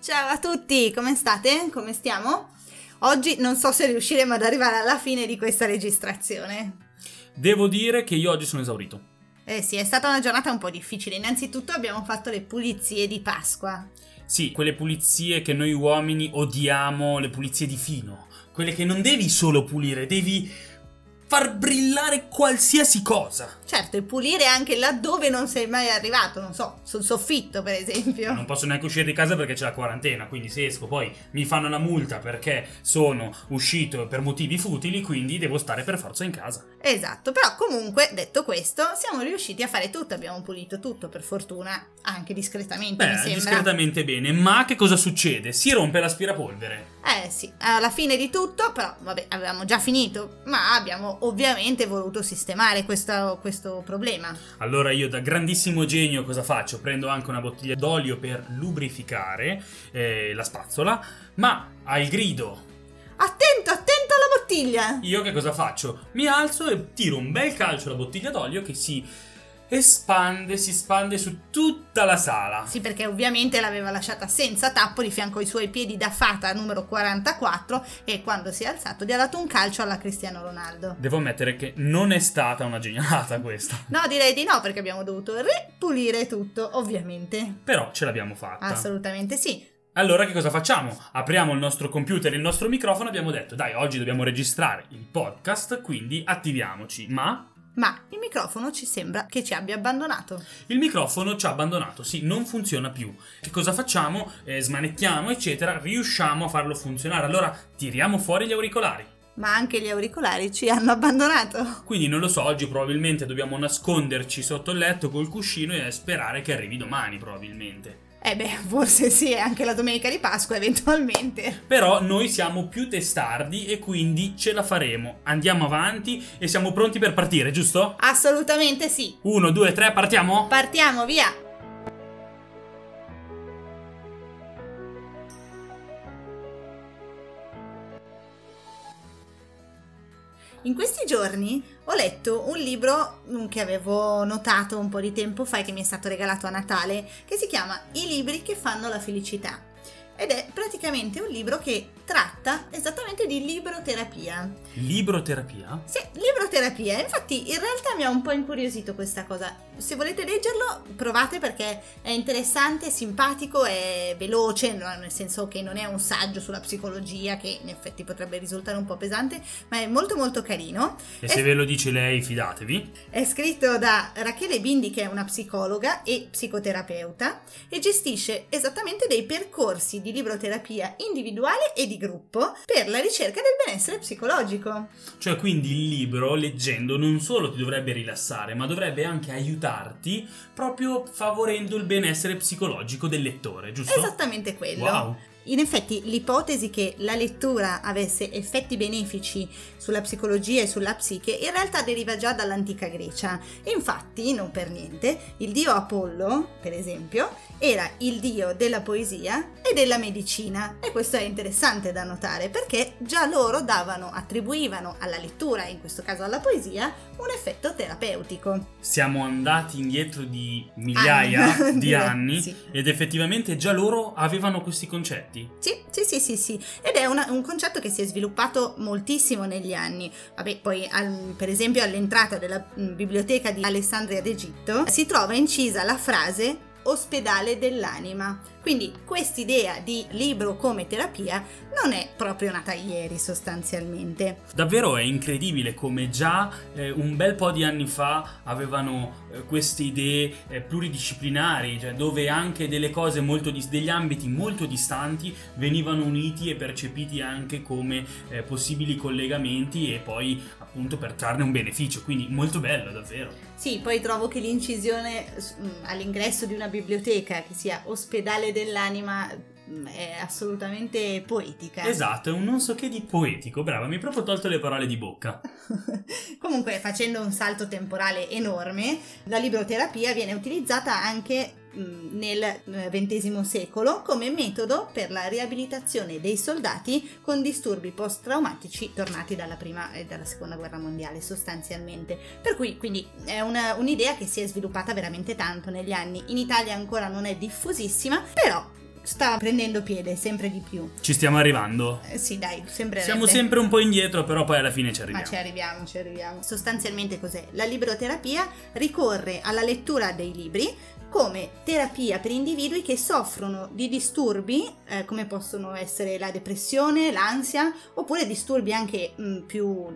Ciao a tutti, come state? Come stiamo? Oggi non so se riusciremo ad arrivare alla fine di questa registrazione. Devo dire che io oggi sono esaurito. Eh sì, è stata una giornata un po' difficile. Innanzitutto abbiamo fatto le pulizie di Pasqua. Sì, quelle pulizie che noi uomini odiamo, le pulizie di fino. Quelle che non devi solo pulire, devi far brillare qualsiasi cosa. Certo, e pulire anche laddove non sei mai arrivato, non so, sul soffitto per esempio. Non posso neanche uscire di casa perché c'è la quarantena, quindi se esco poi mi fanno una multa perché sono uscito per motivi futili, quindi devo stare per forza in casa. Esatto, però comunque, detto questo, siamo riusciti a fare tutto, abbiamo pulito tutto per fortuna, anche discretamente mi Beh, sembra. discretamente bene, ma che cosa succede? Si rompe l'aspirapolvere. Eh sì, alla fine di tutto, però vabbè, avevamo già finito, ma abbiamo ovviamente voluto sistemare questo, questo problema. Allora io da grandissimo genio cosa faccio? Prendo anche una bottiglia d'olio per lubrificare eh, la spazzola, ma al grido Attento, attento alla bottiglia! io che cosa faccio? Mi alzo e tiro un bel calcio alla bottiglia d'olio che si espande, si spande su tutta la sala. Sì, perché ovviamente l'aveva lasciata senza tappo di fianco ai suoi piedi da fata numero 44 e quando si è alzato gli ha dato un calcio alla Cristiano Ronaldo. Devo ammettere che non è stata una genialata questa, No, direi di no, perché abbiamo dovuto ripulire tutto, ovviamente. però ce l'abbiamo fatta. Assolutamente sì. Allora che cosa facciamo? Apriamo il nostro computer, il nostro microfono, abbiamo detto dai oggi dobbiamo registrare il podcast, quindi attiviamoci, ma Ma il microfono ci sembra che ci abbia abbandonato. il microfono ci ha abbandonato, sì, non funziona più. Che cosa facciamo? Eh, smanettiamo, eccetera, riusciamo a farlo funzionare. Allora tiriamo fuori gli auricolari. Ma anche gli auricolari ci hanno abbandonato. Quindi non lo so, oggi probabilmente dobbiamo nasconderci sotto il letto col cuscino e sperare che arrivi domani, probabilmente. Eh beh, forse sì, anche la domenica di Pasqua eventualmente. Però noi siamo più testardi e quindi ce la faremo. Andiamo avanti e siamo pronti per partire, giusto? Assolutamente sì. Uno, due, tre, partiamo? Partiamo, via! In questi giorni ho letto un libro mm, che avevo notato un po' di tempo fa e che mi è stato regalato a Natale, che si chiama I libri che fanno la felicità. Ed è praticamente un libro che tratta esattamente di libroterapia. Libroterapia? Sì, libroterapia. Infatti, in realtà mi ha un po' incuriosito questa cosa. Se volete leggerlo, provate perché è interessante, simpatico, è veloce, nel senso che non è un saggio sulla psicologia, che in effetti potrebbe risultare un po' pesante, ma è molto molto carino. E se ve lo dice lei, fidatevi. È scritto da Rachele Bindi, che è una psicologa e psicoterapeuta, e gestisce esattamente dei percorsi di libroterapia individuale e di gruppo per la ricerca del benessere psicologico. Cioè, quindi il libro, leggendo, non solo ti dovrebbe rilassare, ma dovrebbe anche aiutarti proprio favorendo il benessere psicologico del lettore, giusto? Esattamente quello. Wow. In effetti l'ipotesi che la lettura avesse effetti benefici sulla psicologia e sulla psiche in realtà deriva già dall'antica Grecia. Infatti, non per niente, il dio Apollo, per esempio, era il dio della poesia e della medicina. E questo è interessante da notare perché già loro davano, attribuivano alla lettura, in questo caso alla poesia, un effetto terapeutico. Siamo andati indietro di migliaia Anni. di anni Sì. ed effettivamente già loro avevano questi concetti. Sì, sì, sì, sì, sì. Ed è una- un concetto che si è sviluppato moltissimo negli anni. Vabbè, poi al- per esempio all'entrata della mm, biblioteca di Alessandria d'Egitto si trova incisa la frase ospedale dell'anima. Quindi quest'idea di libro come terapia non è proprio nata ieri sostanzialmente. Davvero è incredibile come già eh, un bel po' di anni fa avevano eh, queste idee eh, pluridisciplinari, cioè dove anche delle cose molto dis- degli ambiti molto distanti venivano uniti e percepiti anche come eh, possibili collegamenti e poi appunto per trarne un beneficio, quindi molto bello davvero. Sì, poi trovo che l'incisione mm, all'ingresso di una biblioteca che sia ospedale dell'anima mm, è assolutamente poetica. Esatto, è un non so che di poetico, brava, mi hai proprio tolto le parole di bocca. Comunque, facendo un salto temporale enorme, la libroterapia viene utilizzata anche nel XX secolo come metodo per la riabilitazione dei soldati con disturbi post-traumatici tornati dalla prima e dalla seconda guerra mondiale sostanzialmente. Per cui quindi è una- un'idea che si è sviluppata veramente tanto negli anni. In Italia ancora non è diffusissima, però sta prendendo piede sempre di più. Ci stiamo arrivando. Eh, sì, dai, sempre Siamo sempre un po' indietro, però poi alla fine ci arriviamo. Ma ci arriviamo, ci arriviamo. Sostanzialmente cos'è? La libroterapia ricorre alla lettura dei libri come terapia per individui che soffrono di disturbi eh, come possono essere la depressione, l'ansia oppure disturbi anche mh, più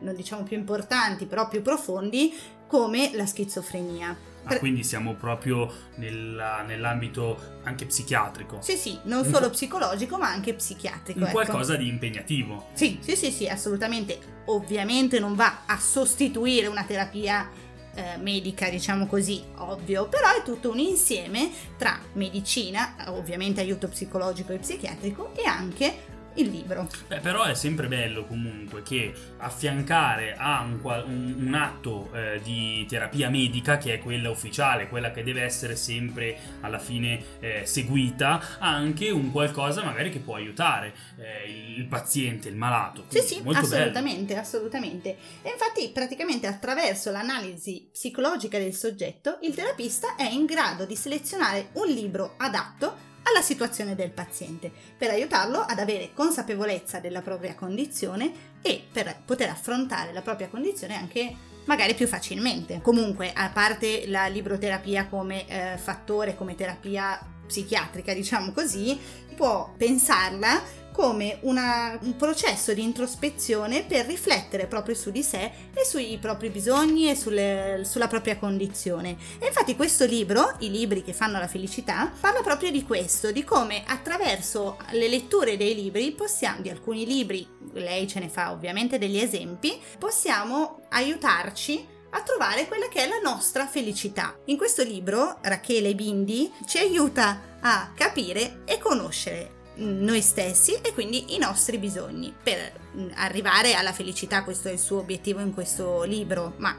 non diciamo più importanti, però più profondi come la schizofrenia. Ah, quindi siamo proprio nella, nell'ambito anche psichiatrico. Sì, sì, non solo psicologico, ma anche psichiatrico. Un ecco. qualcosa di impegnativo. Sì, sì, sì, sì, assolutamente. Ovviamente non va a sostituire una terapia eh, medica, diciamo così, ovvio, però è tutto un insieme tra medicina, ovviamente aiuto psicologico e psichiatrico e anche il libro. Beh, però è sempre bello comunque che affiancare a un, un, un atto eh, di terapia medica, che è quella ufficiale, quella che deve essere sempre alla fine eh, seguita, anche un qualcosa magari che può aiutare eh, il paziente, il malato. Sì, sì, assolutamente, bello. assolutamente. E infatti praticamente attraverso l'analisi psicologica del soggetto, il terapista è in grado di selezionare un libro adatto alla situazione del paziente, per aiutarlo ad avere consapevolezza della propria condizione e per poter affrontare la propria condizione anche magari più facilmente. Comunque, a parte la libroterapia come eh, fattore, come terapia psichiatrica, diciamo così, può pensarla come una, un processo di introspezione per riflettere proprio su di sé e sui propri bisogni e sulle, sulla propria condizione. E infatti questo libro, I libri che fanno la felicità, parla proprio di questo, di come attraverso le letture dei libri possiamo, di alcuni libri, lei ce ne fa ovviamente degli esempi, possiamo aiutarci a trovare quella che è la nostra felicità. In questo libro Rachele Bindi ci aiuta a capire e conoscere noi stessi e quindi i nostri bisogni per mm, arrivare alla felicità. Questo è il suo obiettivo in questo libro ma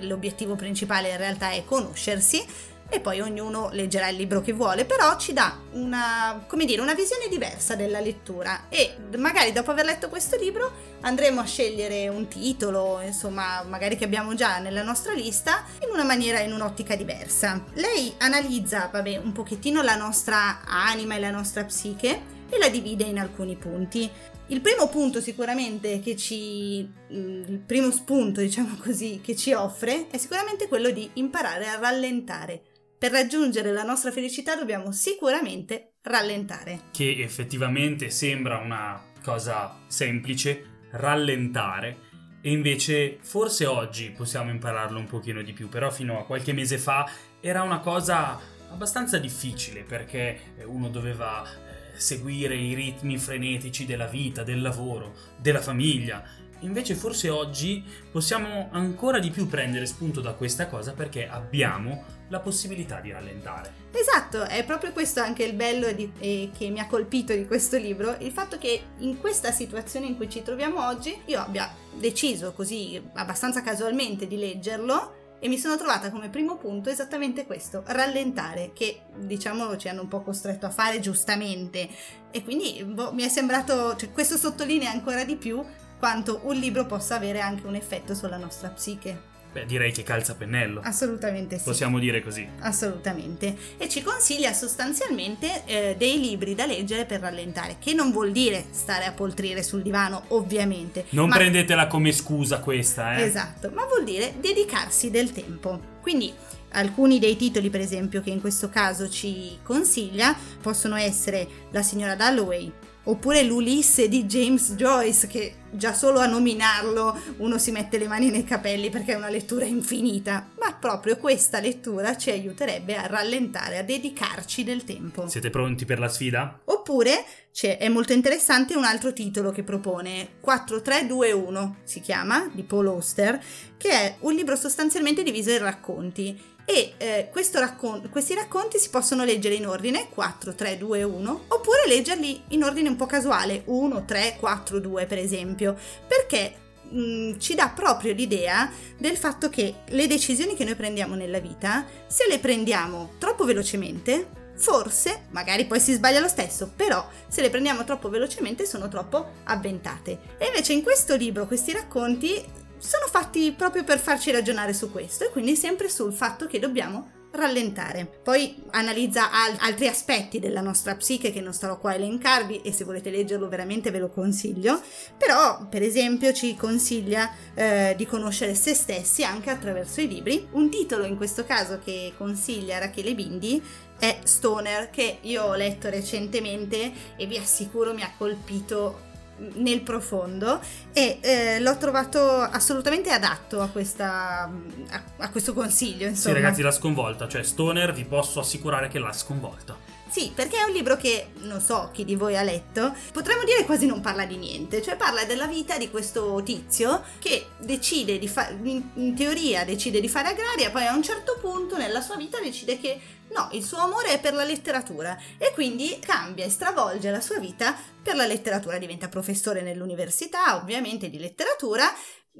l'obiettivo principale in realtà è conoscersi e poi ognuno leggerà il libro che vuole, però ci dà una, dire, una visione diversa della lettura e magari dopo aver letto questo libro andremo a scegliere un titolo, insomma, magari che abbiamo già nella nostra lista, in una maniera, in un'ottica diversa. Lei analizza, vabbè, un pochettino la nostra anima e la nostra psiche e la divide in alcuni punti. Il primo punto sicuramente che ci mm, il primo spunto, diciamo così, che ci offre è sicuramente quello di imparare a rallentare per raggiungere la nostra felicità dobbiamo sicuramente rallentare. Che effettivamente sembra una cosa semplice, rallentare, e invece forse oggi possiamo impararlo un pochino di più, però fino a qualche mese fa era una cosa abbastanza difficile perché uno doveva eh, seguire i ritmi frenetici della vita, del lavoro, della famiglia Invece forse oggi possiamo ancora di più prendere spunto da questa cosa perché abbiamo la possibilità di rallentare. Esatto, è proprio questo anche il bello di, eh, che mi ha colpito di questo libro, il fatto che in questa situazione in cui ci troviamo oggi io abbia deciso così abbastanza casualmente di leggerlo e mi sono trovata come primo punto esattamente questo, rallentare, che diciamo ci hanno un po' costretto a fare giustamente e quindi boh, mi è sembrato, cioè, questo sottolinea ancora di più quanto un libro possa avere anche un effetto sulla nostra psiche. Beh, direi che calza pennello. Assolutamente sì. Possiamo dire così. Assolutamente. E ci consiglia sostanzialmente eh, dei libri da leggere per rallentare, che non vuol dire stare a poltrire sul divano, ovviamente. Non ma... prendetela come scusa questa, eh. Esatto, ma vuol dire dedicarsi del tempo. Quindi alcuni dei titoli, per esempio, che in questo caso ci consiglia possono essere La signora Dalloway, oppure l'Ulisse di James Joyce che già solo a nominarlo uno si mette le mani nei capelli perché è una lettura infinita, ma proprio questa lettura ci aiuterebbe a rallentare, a dedicarci del tempo. Siete pronti per la sfida? Oppure è molto interessante un altro titolo che propone 4321 si chiama di Paul Auster che è un libro sostanzialmente diviso in racconti e eh, raccon- questi racconti si possono leggere in ordine 4, 3, 2, 1 oppure leggerli in ordine un po' casuale 1, 3, 4, 2 per esempio perché mh, mm, ci dà proprio l'idea del fatto che le decisioni che noi prendiamo nella vita se le prendiamo troppo velocemente forse, magari poi si sbaglia lo stesso, però se le prendiamo troppo velocemente sono troppo avventate. E invece in questo libro questi racconti sono fatti proprio per farci ragionare su questo e quindi sempre sul fatto che dobbiamo rallentare. Poi analizza al- altri aspetti della nostra psiche che non starò qua a elencarvi e se volete leggerlo veramente ve lo consiglio, però per esempio ci consiglia eh, di conoscere se stessi anche attraverso i libri. Un titolo in questo caso che consiglia Rachele Bindi è Stoner che io ho letto recentemente e vi assicuro mi ha colpito nel profondo e eh, l'ho trovato assolutamente adatto a, questa, a, a questo consiglio. Insomma. Sì, ragazzi, l'ha sconvolta, cioè Stoner vi posso assicurare che l'ha sconvolta. Sì, perché è un libro che non so chi di voi ha letto, potremmo dire quasi non parla di niente, cioè parla della vita di questo tizio che decide di fare, in, teoria decide di fare agraria, poi a un certo punto nella sua vita decide che No, il suo amore è per la letteratura e quindi cambia e stravolge la sua vita per la letteratura. Diventa professore nell'università, ovviamente, di letteratura,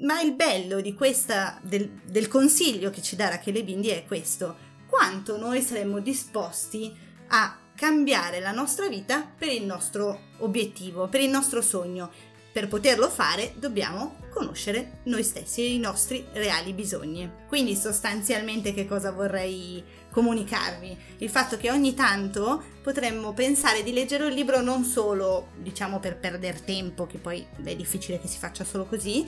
ma il bello questa, del, del consiglio che ci dà Rachele Bindi è questo. Quanto noi saremmo disposti a cambiare la nostra vita per il nostro obiettivo, per il nostro sogno. Per poterlo fare dobbiamo conoscere noi stessi e i nostri reali bisogni. Quindi sostanzialmente che cosa vorrei comunicarvi? Il fatto che ogni tanto potremmo pensare di leggere un libro non solo, diciamo, per perdere tempo, che poi è difficile che si faccia solo così,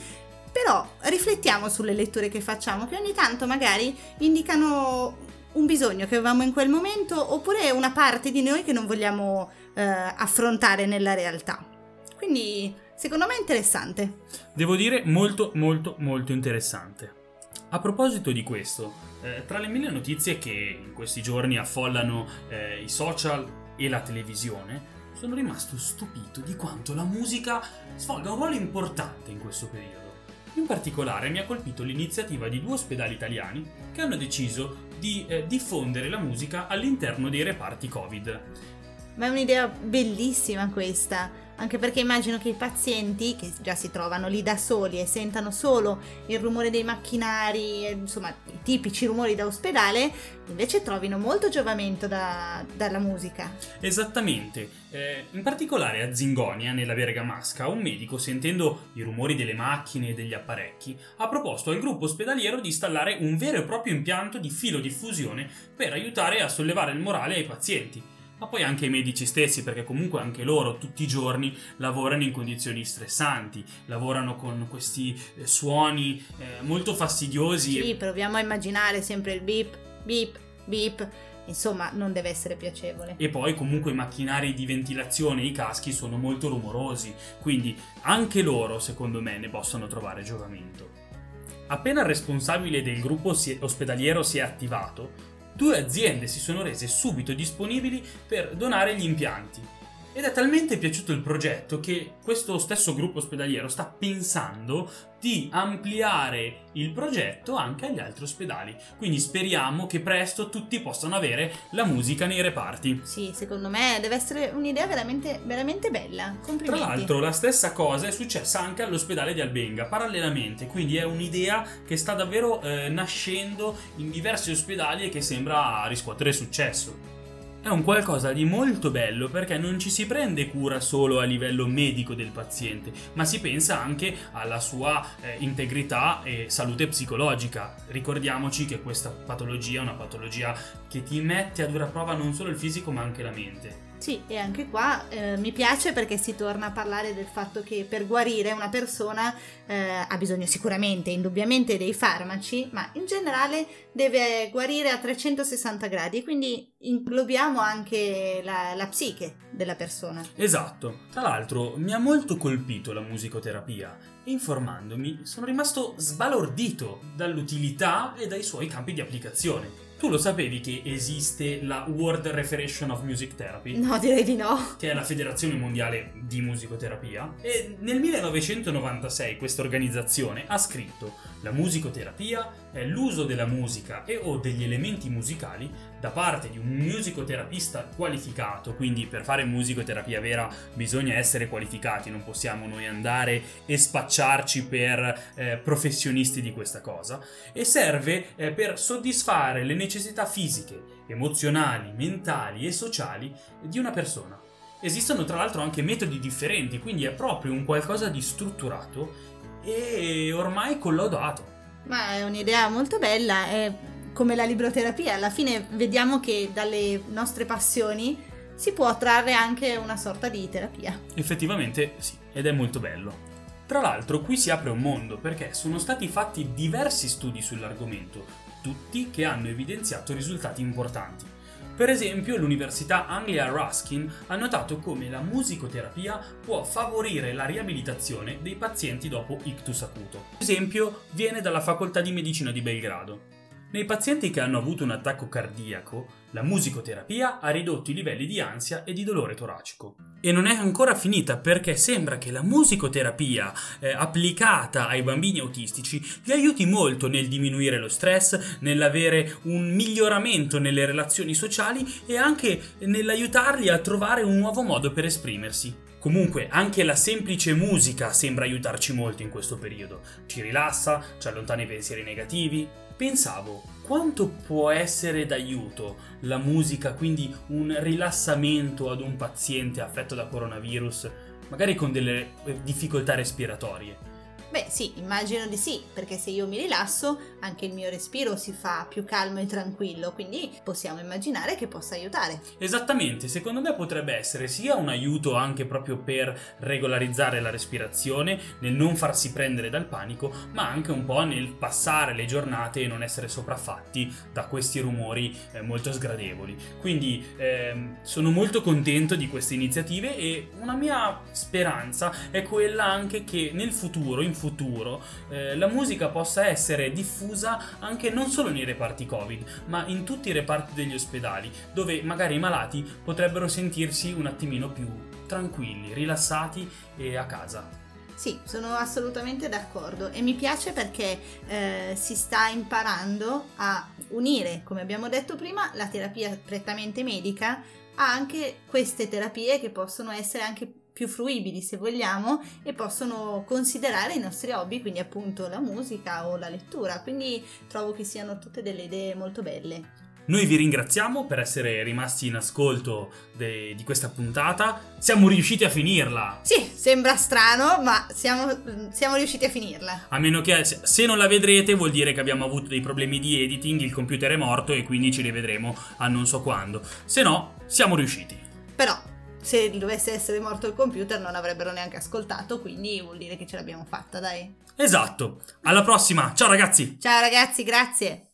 però riflettiamo sulle letture che facciamo, che ogni tanto magari indicano un bisogno che avevamo in quel momento oppure una parte di noi che non vogliamo eh, affrontare nella realtà. Quindi secondo me è interessante. Devo dire molto molto molto interessante. A proposito di questo, eh, tra le mille notizie che in questi giorni affollano eh, i social e la televisione, sono rimasto stupito di quanto la musica svolga un ruolo importante in questo periodo. In particolare mi ha colpito l'iniziativa di due ospedali italiani che hanno deciso di eh, diffondere la musica all'interno dei reparti Covid. Ma è un'idea bellissima questa anche perché immagino che i pazienti che già si trovano lì da soli e sentano solo il rumore dei macchinari, insomma i tipici rumori da ospedale, invece trovino molto giovamento da, dalla musica. Esattamente, eh, in particolare a Zingonia, nella Bergamasca, un medico sentendo i rumori delle macchine e degli apparecchi ha proposto al gruppo ospedaliero di installare un vero e proprio impianto di filodiffusione per aiutare a sollevare il morale ai pazienti ma poi anche i medici stessi, perché comunque anche loro tutti i giorni lavorano in condizioni stressanti, lavorano con questi eh, suoni eh, molto fastidiosi. Sì, proviamo a immaginare sempre il beep, beep, beep. Insomma, non deve essere piacevole. E poi comunque i macchinari di ventilazione e i caschi sono molto rumorosi, quindi anche loro, secondo me, ne possono trovare giovamento. Appena il responsabile del gruppo ospedaliero si è attivato, due aziende si sono rese subito disponibili per donare gli impianti. Ed è talmente piaciuto il progetto che questo stesso gruppo ospedaliero sta pensando di ampliare il progetto anche agli altri ospedali. Quindi speriamo che presto tutti possano avere la musica nei reparti. Sì, secondo me deve essere un'idea veramente, veramente bella. Complimenti. Tra l'altro, la stessa cosa è successa anche all'ospedale di Albenga, parallelamente. Quindi è un'idea che sta davvero eh, nascendo in diversi ospedali e che sembra riscuotere successo è un qualcosa di molto bello perché non ci si prende cura solo a livello medico del paziente, ma si pensa anche alla sua eh, integrità e salute psicologica. Ricordiamoci che questa patologia è una patologia che ti mette a dura prova non solo il fisico ma anche la mente. Sì, e anche qua eh, mi piace perché si torna a parlare del fatto che per guarire una persona eh, ha bisogno sicuramente, indubbiamente dei farmaci, ma in generale deve guarire a 360 gradi, quindi inglobiamo anche la, la psiche della persona. Esatto, tra l'altro mi ha molto colpito la musicoterapia. Informandomi sono rimasto sbalordito dall'utilità e dai suoi campi di applicazione. Tu lo sapevi che esiste la World Refederation of Music Therapy? No, direi di no. Che è la federazione mondiale di musicoterapia. E nel 1996 questa organizzazione ha scritto la musicoterapia è l'uso della musica e o degli elementi musicali da parte di un musicoterapista qualificato, quindi per fare musicoterapia vera bisogna essere qualificati, non possiamo noi andare e spacciarci per eh, professionisti di questa cosa, e serve eh, per soddisfare le necessità fisiche, emozionali, mentali e sociali di una persona. Esistono tra l'altro anche metodi differenti, quindi è proprio un qualcosa di strutturato e ormai collaudato. Ma è un'idea molto bella e come la libroterapia. Alla fine vediamo che dalle nostre passioni si può trarre anche una sorta di terapia. Effettivamente sì, ed è molto bello. Tra l'altro qui si apre un mondo perché sono stati fatti diversi studi sull'argomento, tutti che hanno evidenziato risultati importanti. Per esempio, l'Università Anglia Ruskin ha notato come la musicoterapia può favorire la riabilitazione dei pazienti dopo ictus acuto. Esempio viene dalla Facoltà di Medicina di Belgrado. Nei pazienti che hanno avuto un attacco cardiaco, la musicoterapia ha ridotto i livelli di ansia e di dolore toracico. E non è ancora finita perché sembra che la musicoterapia eh, applicata ai bambini autistici li aiuti molto nel diminuire lo stress, nell'avere un miglioramento nelle relazioni sociali e anche nell'aiutarli a trovare un nuovo modo per esprimersi. Comunque, anche la semplice musica sembra aiutarci molto in questo periodo. Ci rilassa, ci allontana i pensieri negativi, Pensavo, quanto può essere d'aiuto la musica, quindi un rilassamento ad un paziente affetto da coronavirus, magari con delle eh, difficoltà respiratorie? Beh sì, immagino di sì, perché se io mi rilasso anche il mio respiro si fa più calmo e tranquillo, quindi possiamo immaginare che possa aiutare. Esattamente, secondo me potrebbe essere sia un aiuto anche proprio per regolarizzare la respirazione, nel non farsi prendere dal panico, ma anche un po' nel passare le giornate e non essere sopraffatti da questi rumori eh, molto sgradevoli. Quindi eh, sono molto contento di queste iniziative e una mia speranza è quella anche che nel futuro, in futuro, futuro eh, la musica possa essere diffusa anche non solo nei reparti Covid, ma in tutti i reparti degli ospedali, dove magari i malati potrebbero sentirsi un attimino più tranquilli, rilassati e a casa. Sì, sono assolutamente d'accordo e mi piace perché eh, si sta imparando a unire, come abbiamo detto prima, la terapia prettamente medica a anche queste terapie che possono essere anche più fruibili se vogliamo e possono considerare i nostri hobby, quindi appunto la musica o la lettura, quindi trovo che siano tutte delle idee molto belle. Noi vi ringraziamo per essere rimasti in ascolto de- di questa puntata. Siamo riusciti a finirla. Sì, sembra strano, ma siamo, siamo, riusciti a finirla. A meno che se non la vedrete vuol dire che abbiamo avuto dei problemi di editing, il computer è morto e quindi ci rivedremo a non so quando. Se no, siamo riusciti. Però se dovesse essere morto il computer non avrebbero neanche ascoltato, quindi vuol dire che ce l'abbiamo fatta, dai. Esatto. Alla prossima. Ciao ragazzi. Ciao ragazzi, grazie.